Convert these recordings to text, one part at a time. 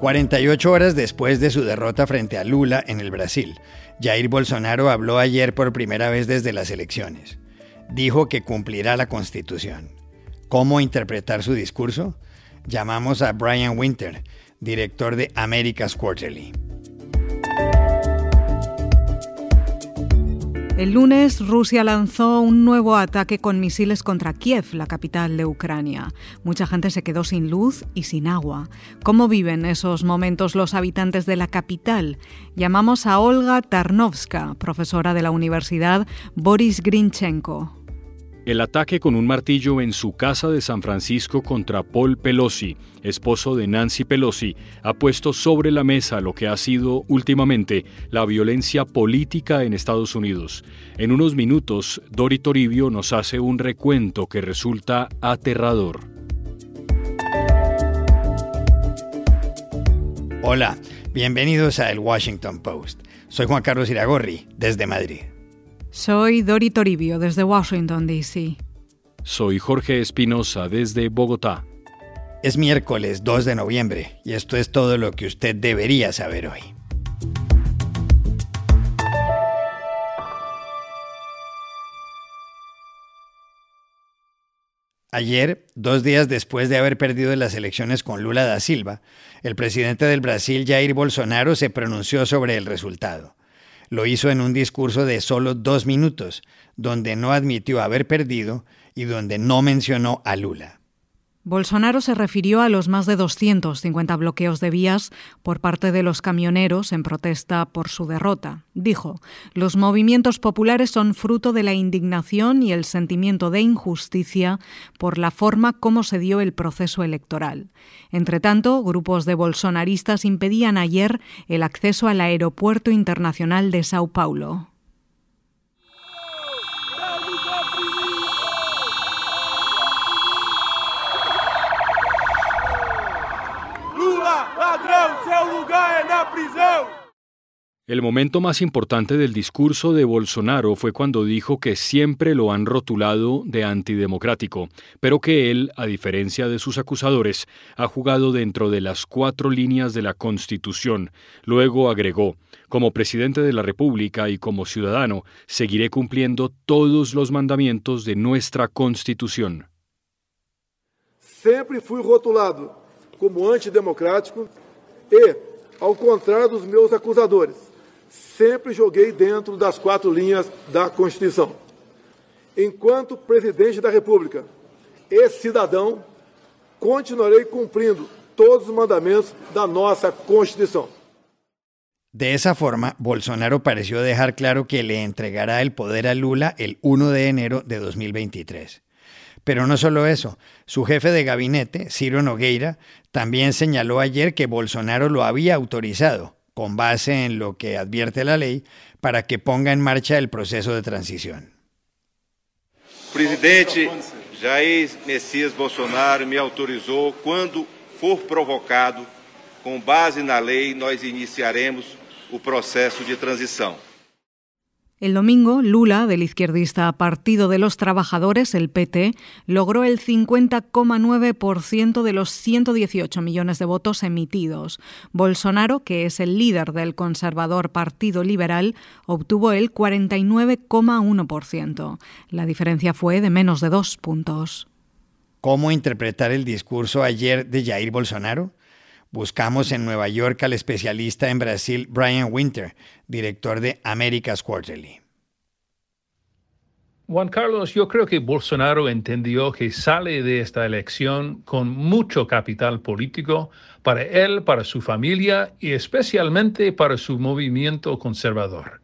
48 horas después de su derrota frente a Lula en el Brasil, Jair Bolsonaro habló ayer por primera vez desde las elecciones. Dijo que cumplirá la constitución. ¿Cómo interpretar su discurso? Llamamos a Brian Winter, director de America's Quarterly. El lunes Rusia lanzó un nuevo ataque con misiles contra Kiev, la capital de Ucrania. Mucha gente se quedó sin luz y sin agua. ¿Cómo viven esos momentos los habitantes de la capital? Llamamos a Olga Tarnovska, profesora de la Universidad Boris Grinchenko. El ataque con un martillo en su casa de San Francisco contra Paul Pelosi, esposo de Nancy Pelosi, ha puesto sobre la mesa lo que ha sido últimamente la violencia política en Estados Unidos. En unos minutos, Dori Toribio nos hace un recuento que resulta aterrador. Hola, bienvenidos a El Washington Post. Soy Juan Carlos Iragorri, desde Madrid. Soy Dori Toribio desde Washington, D.C. Soy Jorge Espinosa desde Bogotá. Es miércoles 2 de noviembre y esto es todo lo que usted debería saber hoy. Ayer, dos días después de haber perdido las elecciones con Lula da Silva, el presidente del Brasil, Jair Bolsonaro, se pronunció sobre el resultado. Lo hizo en un discurso de solo dos minutos, donde no admitió haber perdido y donde no mencionó a Lula. Bolsonaro se refirió a los más de 250 bloqueos de vías por parte de los camioneros en protesta por su derrota. Dijo, los movimientos populares son fruto de la indignación y el sentimiento de injusticia por la forma como se dio el proceso electoral. Entre tanto, grupos de bolsonaristas impedían ayer el acceso al aeropuerto internacional de Sao Paulo. El momento más importante del discurso de Bolsonaro fue cuando dijo que siempre lo han rotulado de antidemocrático, pero que él, a diferencia de sus acusadores, ha jugado dentro de las cuatro líneas de la Constitución. Luego agregó, como presidente de la República y como ciudadano, seguiré cumpliendo todos los mandamientos de nuestra Constitución. Siempre fui rotulado como antidemocrático e, ao contrário dos meus acusadores, sempre joguei dentro das quatro linhas da Constituição. Enquanto presidente da República e cidadão, continuarei cumprindo todos os mandamentos da nossa Constituição. De esa forma, Bolsonaro pareció dejar claro que le entregará el poder a Lula el 1 de enero de 2023. Pero no solo eso, su jefe de gabinete, Ciro Nogueira, también señaló ayer que Bolsonaro lo había autorizado, con base en lo que advierte la ley, para que ponga en marcha el proceso de transición. Presidente Jair Messias Bolsonaro me autorizó cuando for provocado, con base na lei, nós iniciaremos o proceso de transição. El domingo, Lula, del izquierdista Partido de los Trabajadores, el PT, logró el 50,9% de los 118 millones de votos emitidos. Bolsonaro, que es el líder del conservador Partido Liberal, obtuvo el 49,1%. La diferencia fue de menos de dos puntos. ¿Cómo interpretar el discurso ayer de Jair Bolsonaro? Buscamos en Nueva York al especialista en Brasil Brian Winter, director de America's Quarterly. Juan Carlos, yo creo que Bolsonaro entendió que sale de esta elección con mucho capital político para él, para su familia y especialmente para su movimiento conservador.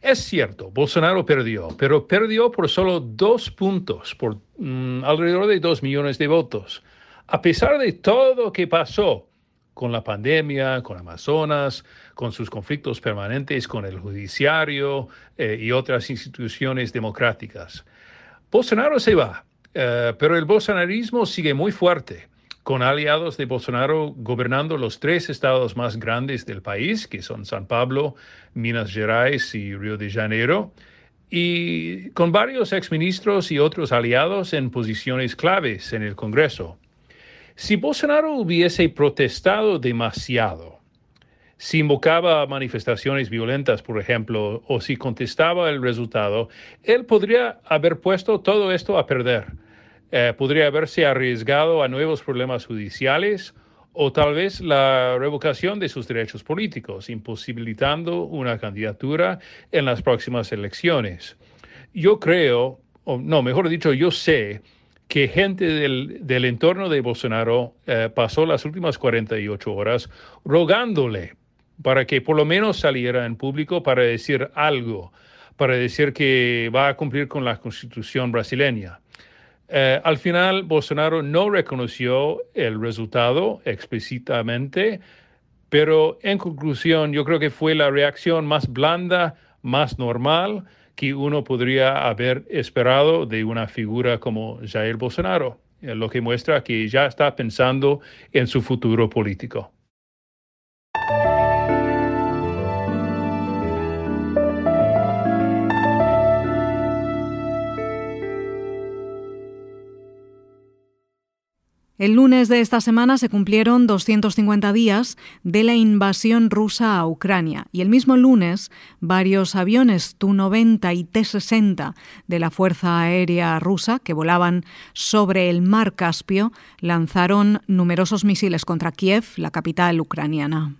Es cierto, Bolsonaro perdió, pero perdió por solo dos puntos, por mm, alrededor de dos millones de votos. A pesar de todo lo que pasó, con la pandemia, con Amazonas, con sus conflictos permanentes con el judiciario eh, y otras instituciones democráticas. Bolsonaro se va, eh, pero el bolsonarismo sigue muy fuerte, con aliados de Bolsonaro gobernando los tres estados más grandes del país, que son San Pablo, Minas Gerais y Río de Janeiro, y con varios exministros y otros aliados en posiciones claves en el Congreso. Si Bolsonaro hubiese protestado demasiado, si invocaba manifestaciones violentas, por ejemplo, o si contestaba el resultado, él podría haber puesto todo esto a perder. Eh, podría haberse arriesgado a nuevos problemas judiciales o tal vez la revocación de sus derechos políticos, imposibilitando una candidatura en las próximas elecciones. Yo creo, o no, mejor dicho, yo sé que gente del, entorno de Bolsonaro eh, pasó las últimas 48 horas rogándole para que por lo menos saliera en público para decir algo, para decir que va a cumplir con la constitución brasileña. Eh, al final, Bolsonaro no reconoció el resultado explícitamente, pero en conclusión, yo creo que fue la reacción más blanda, más normal que uno podría haber esperado de una figura como Jair Bolsonaro, eh, lo que muestra que ya está pensando en su futuro político. El lunes de esta semana se cumplieron 250 días de la invasión rusa a Ucrania y el mismo lunes varios aviones Tu-90 y T-60 de la Fuerza Aérea Rusa que volaban sobre el mar Caspio lanzaron numerosos misiles contra Kiev, la capital ucraniana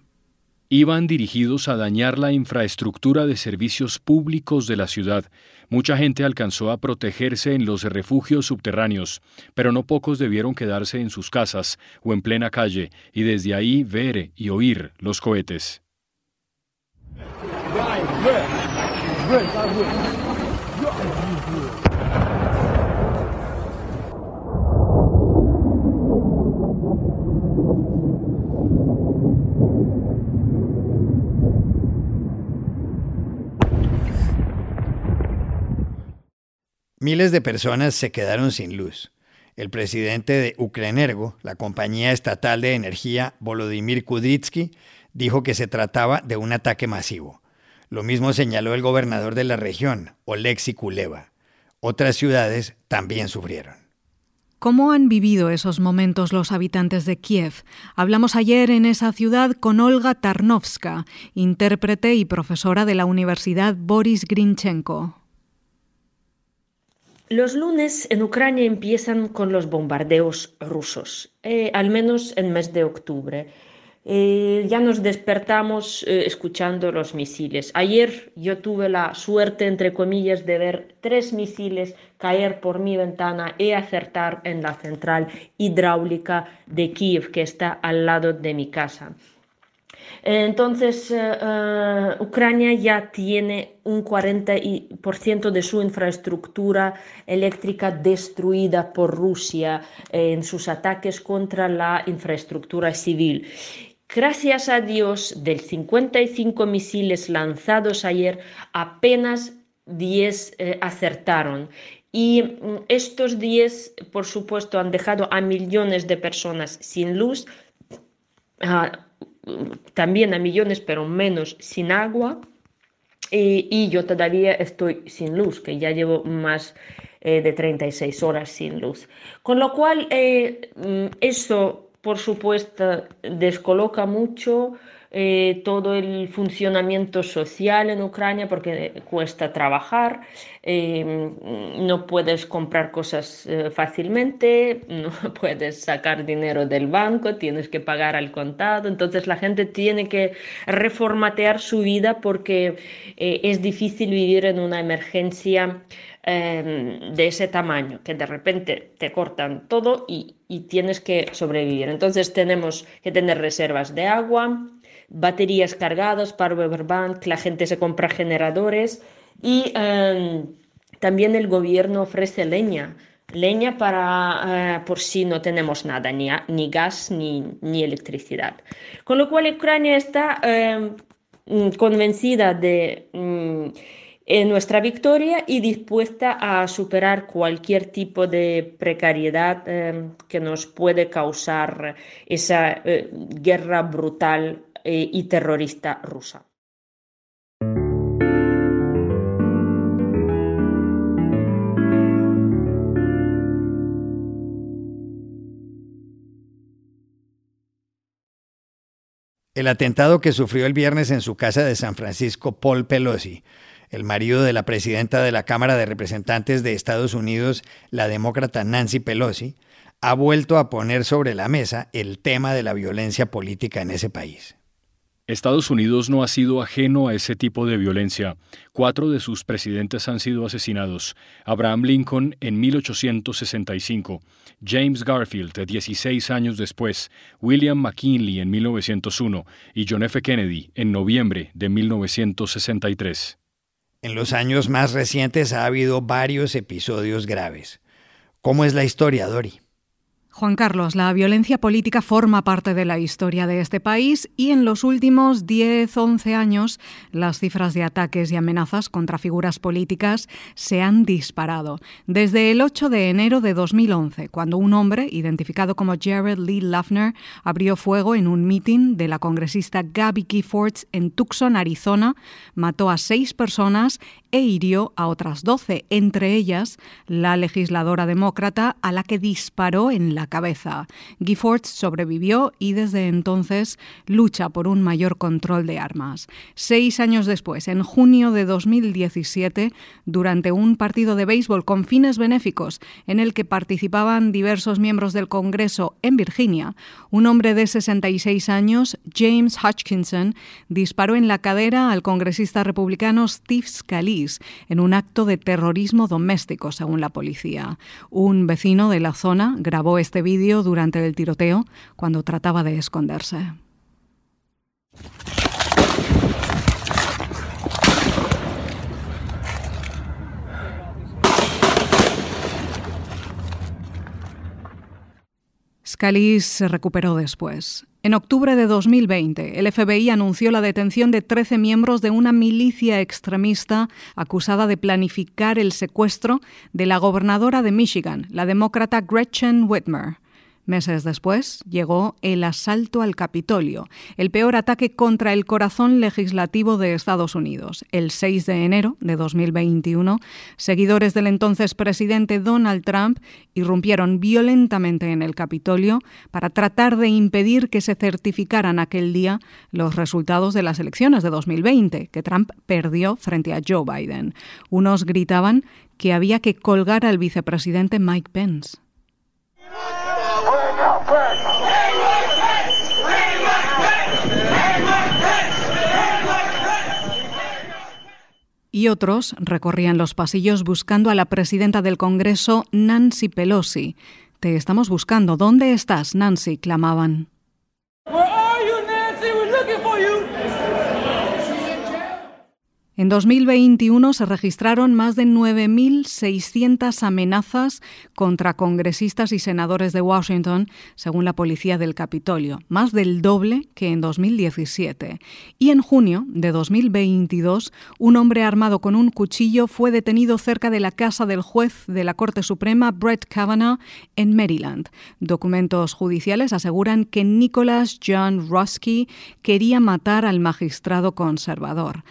iban dirigidos a dañar la infraestructura de servicios públicos de la ciudad. Mucha gente alcanzó a protegerse en los refugios subterráneos, pero no pocos debieron quedarse en sus casas o en plena calle y desde ahí ver y oír los cohetes. Miles de personas se quedaron sin luz. El presidente de Ukrenergo, la compañía estatal de energía, Volodymyr Kudrytsky, dijo que se trataba de un ataque masivo. Lo mismo señaló el gobernador de la región, Oleksiy Kuleva. Otras ciudades también sufrieron. ¿Cómo han vivido esos momentos los habitantes de Kiev? Hablamos ayer en esa ciudad con Olga Tarnovska, intérprete y profesora de la Universidad Boris Grinchenko. Los lunes en Ucrania empiezan con los bombardeos rusos, eh, al menos en mes de octubre. Eh, ya nos despertamos eh, escuchando los misiles. Ayer yo tuve la suerte, entre comillas, de ver tres misiles caer por mi ventana y acertar en la central hidráulica de Kiev, que está al lado de mi casa. Entonces, eh, eh, Ucrania ya tiene un 40% de su infraestructura eléctrica destruida por Rusia en sus ataques contra la infraestructura civil. Gracias a Dios, del 55 misiles lanzados ayer, apenas 10 eh, acertaron. Y mm, estos 10, por supuesto, han dejado a millones de personas sin luz, también a millones, pero menos sin agua. Y, yo todavía estoy sin luz, que ya llevo más eh, de 36 horas sin luz. Con lo cual, eh, mm, eso, por supuesto, descoloca mucho eh, todo el funcionamiento social en Ucrania porque cuesta trabajar, eh, no puedes comprar cosas eh, fácilmente, no puedes sacar dinero del banco, tienes que pagar al contado, entonces la gente tiene que reformatear su vida porque es difícil vivir en una emergencia de ese tamaño, que de repente te cortan todo y, tienes que sobrevivir. Entonces tenemos que tener reservas de agua, baterías cargadas, power bank, la gente se compra generadores y em, también el gobierno ofrece leña. Leña para eh, por si no tenemos nada, ni, ni gas ni, ni, electricidad. Con lo cual Ucrania está em, convencida de mm, nuestra victoria y dispuesta a superar cualquier tipo de precariedad em, que nos puede causar esa eh, guerra brutal eh, y terrorista rusa. El atentado que sufrió el viernes en su casa de San Francisco Paul Pelosi, el marido de la presidenta de la Cámara de Representantes de Estados Unidos, la demócrata Nancy Pelosi, ha vuelto a poner sobre la mesa el tema de la violencia política en ese país. Estados Unidos no ha sido ajeno a ese tipo de violencia. Cuatro de sus presidentes han sido asesinados. Abraham Lincoln en 1865, James Garfield 16 años después, William McKinley en 1901 y John F. Kennedy en noviembre de 1963. En los años más recientes ha habido varios episodios graves. ¿Cómo es la historia, Dori? Juan Carlos, la violencia política forma parte de la historia de este país y en los últimos 10-11 años las cifras de ataques y amenazas contra figuras políticas se han disparado. Desde el 8 de enero de 2011, cuando un hombre, identificado como Jared Lee Lafner, abrió fuego en un mitin de la congresista Gabby Giffords en Tucson, Arizona, mató a seis personas e hirió a otras 12, entre ellas la legisladora demócrata a la que disparó en la cabeza. Giffords sobrevivió y desde entonces lucha por un mayor control de armas. Seis años después, en junio de 2017, durante un partido de béisbol con fines benéficos en el que participaban diversos miembros del Congreso en Virginia, un hombre de 66 años, James Hutchinson, disparó en la cadera al congresista republicano Steve Scalise en un acto de terrorismo doméstico, según la policía. Un vecino de la zona grabó este vídeo durante el tiroteo cuando trataba de esconderse. Scalise se recuperó después. En octubre de 2020, el FBI anunció la detención de 13 miembros de una milicia extremista acusada de planificar el secuestro de la gobernadora de Michigan, la demócrata Gretchen Whitmer. Meses después llegó el asalto al Capitolio, el peor ataque contra el corazón legislativo de Estados Unidos. El 6 de enero de 2021, seguidores del entonces presidente Donald Trump irrumpieron violentamente en el Capitolio para tratar de impedir que se certificaran aquel día los resultados de las elecciones de 2020, que Trump perdió frente a Joe Biden. Unos gritaban que había que colgar al vicepresidente Mike Pence. Y otros recorrían los pasillos buscando a la presidenta del Congreso, Nancy Pelosi. Te estamos buscando. ¿Dónde estás, Nancy? clamaban. En 2021 se registraron más de 9.600 amenazas contra congresistas y senadores de Washington, según la policía del Capitolio, más del doble que en 2017. Y en junio de 2022, un hombre armado con un cuchillo fue detenido cerca de la casa del juez de la Corte Suprema, Brett Kavanaugh, en Maryland. Documentos judiciales aseguran que Nicholas John Rusky quería matar al magistrado conservador.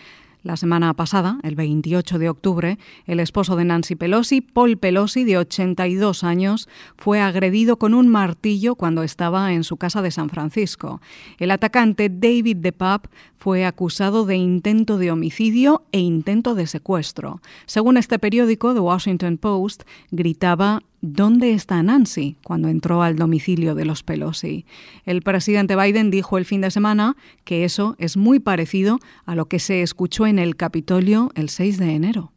La semana pasada, el 28 de octubre, el esposo de Nancy Pelosi, Paul Pelosi, de 82 años, fue agredido con un martillo cuando estaba en su casa de San Francisco. El atacante David DePape fue acusado de intento de homicidio e intento de secuestro. Según este periódico, The Washington Post, gritaba ¿Dónde está Nancy? cuando entró al domicilio de los Pelosi. El presidente Biden dijo el fin de semana que eso es muy parecido a lo que se escuchó en el Capitolio el 6 de enero.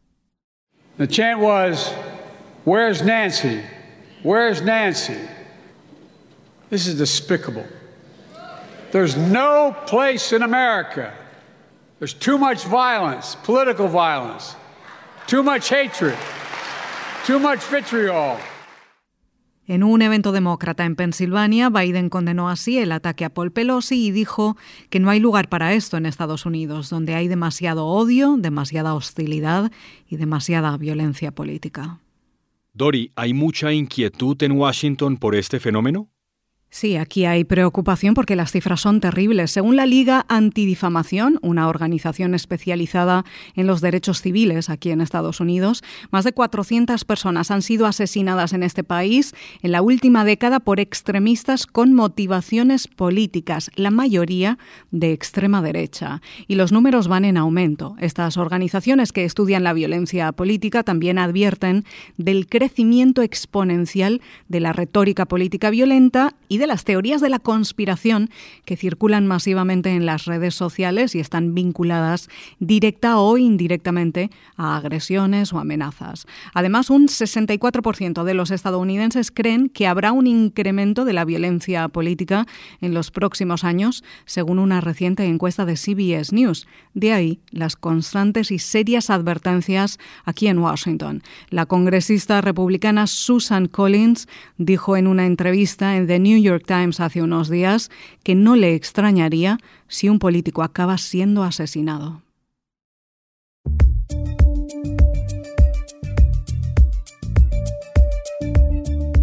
The chant was, Where's Nancy? Where's Nancy? This is despicable. There's no place in America. There's too much violence, political violence, too much hatred, too much vitriol. En un evento demócrata en Pensilvania, Biden condenó así el ataque a Paul Pelosi y dijo que no hay lugar para esto en Estados Unidos, donde hay demasiado odio, demasiada hostilidad y demasiada violencia política. Dori, ¿hay mucha inquietud en Washington por este fenómeno? Sí, aquí hay preocupación porque las cifras son terribles. Según la Liga Antidifamación, una organización especializada en los derechos civiles aquí en Estados Unidos, más de 400 personas han sido asesinadas en este país en la última década por extremistas con motivaciones políticas, la mayoría de extrema derecha. Y los números van en aumento. Estas organizaciones que estudian la violencia política también advierten del crecimiento exponencial de la retórica política violenta y de las teorías de la conspiración que circulan masivamente en las redes sociales y están vinculadas directa o indirectamente a agresiones o amenazas. Además, un 64% de los estadounidenses creen que habrá un incremento de la violencia política en los próximos años, según una reciente encuesta de CBS News. De ahí las constantes y serias advertencias aquí en Washington. La congresista republicana Susan Collins dijo en una entrevista en The New York York Times hace unos días que no le extrañaría si un político acaba siendo asesinado.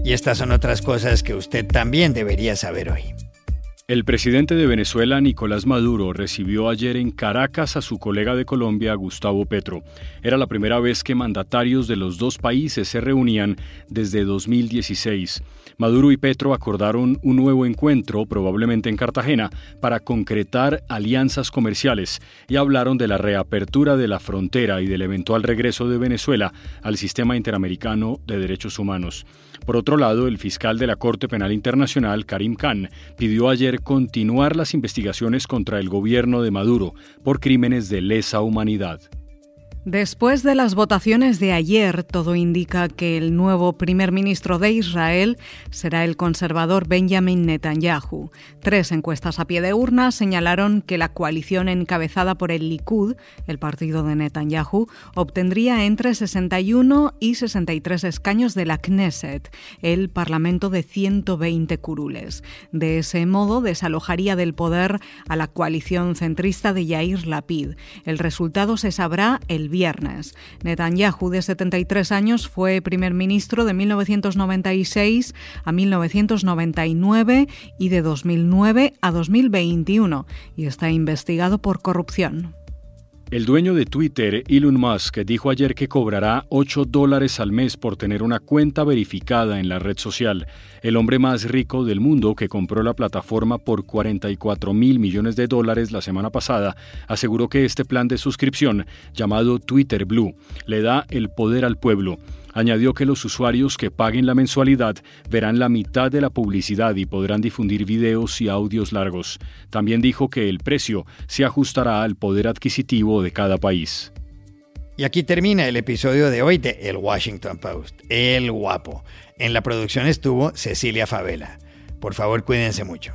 Y estas son otras cosas que usted también debería saber hoy. El presidente de Venezuela, Nicolás Maduro, recibió ayer en Caracas a su colega de Colombia, Gustavo Petro. Era la primera vez que mandatarios de los dos países se reunían desde 2016. Maduro y Petro acordaron un nuevo encuentro, probablemente en Cartagena, para concretar alianzas comerciales y hablaron de la reapertura de la frontera y del eventual regreso de Venezuela al sistema interamericano de derechos humanos. Por otro lado, el fiscal de la Corte Penal Internacional, Karim Khan, pidió ayer continuar las investigaciones contra el gobierno de Maduro por crímenes de lesa humanidad. Después de las votaciones de ayer, todo indica que el nuevo primer ministro de Israel será el conservador Benjamin Netanyahu. Tres encuestas a pie de urna señalaron que la coalición encabezada por el Likud, el partido de Netanyahu, obtendría entre 61 y 63 escaños de la Knesset, el parlamento de 120 curules. De ese modo, desalojaría del poder a la coalición centrista de Yair Lapid. El resultado se sabrá el Netanyahu, de 73 años, fue primer ministro de 1996 a 1999 y de 2009 a 2021 y está investigado por corrupción. El dueño de Twitter, Elon Musk, dijo ayer que cobrará 8 dólares al mes por tener una cuenta verificada en la red social. El hombre más rico del mundo, que compró la plataforma por 44 mil millones de dólares la semana pasada, aseguró que este plan de suscripción, llamado Twitter Blue, le da el poder al pueblo Añadió que los usuarios que paguen la mensualidad verán la mitad de la publicidad y podrán difundir videos y audios largos. También dijo que el precio se ajustará al poder adquisitivo de cada país. Y aquí termina el episodio de hoy de El Washington Post, El Guapo. En la producción estuvo Cecilia Favela. Por favor, cuídense mucho.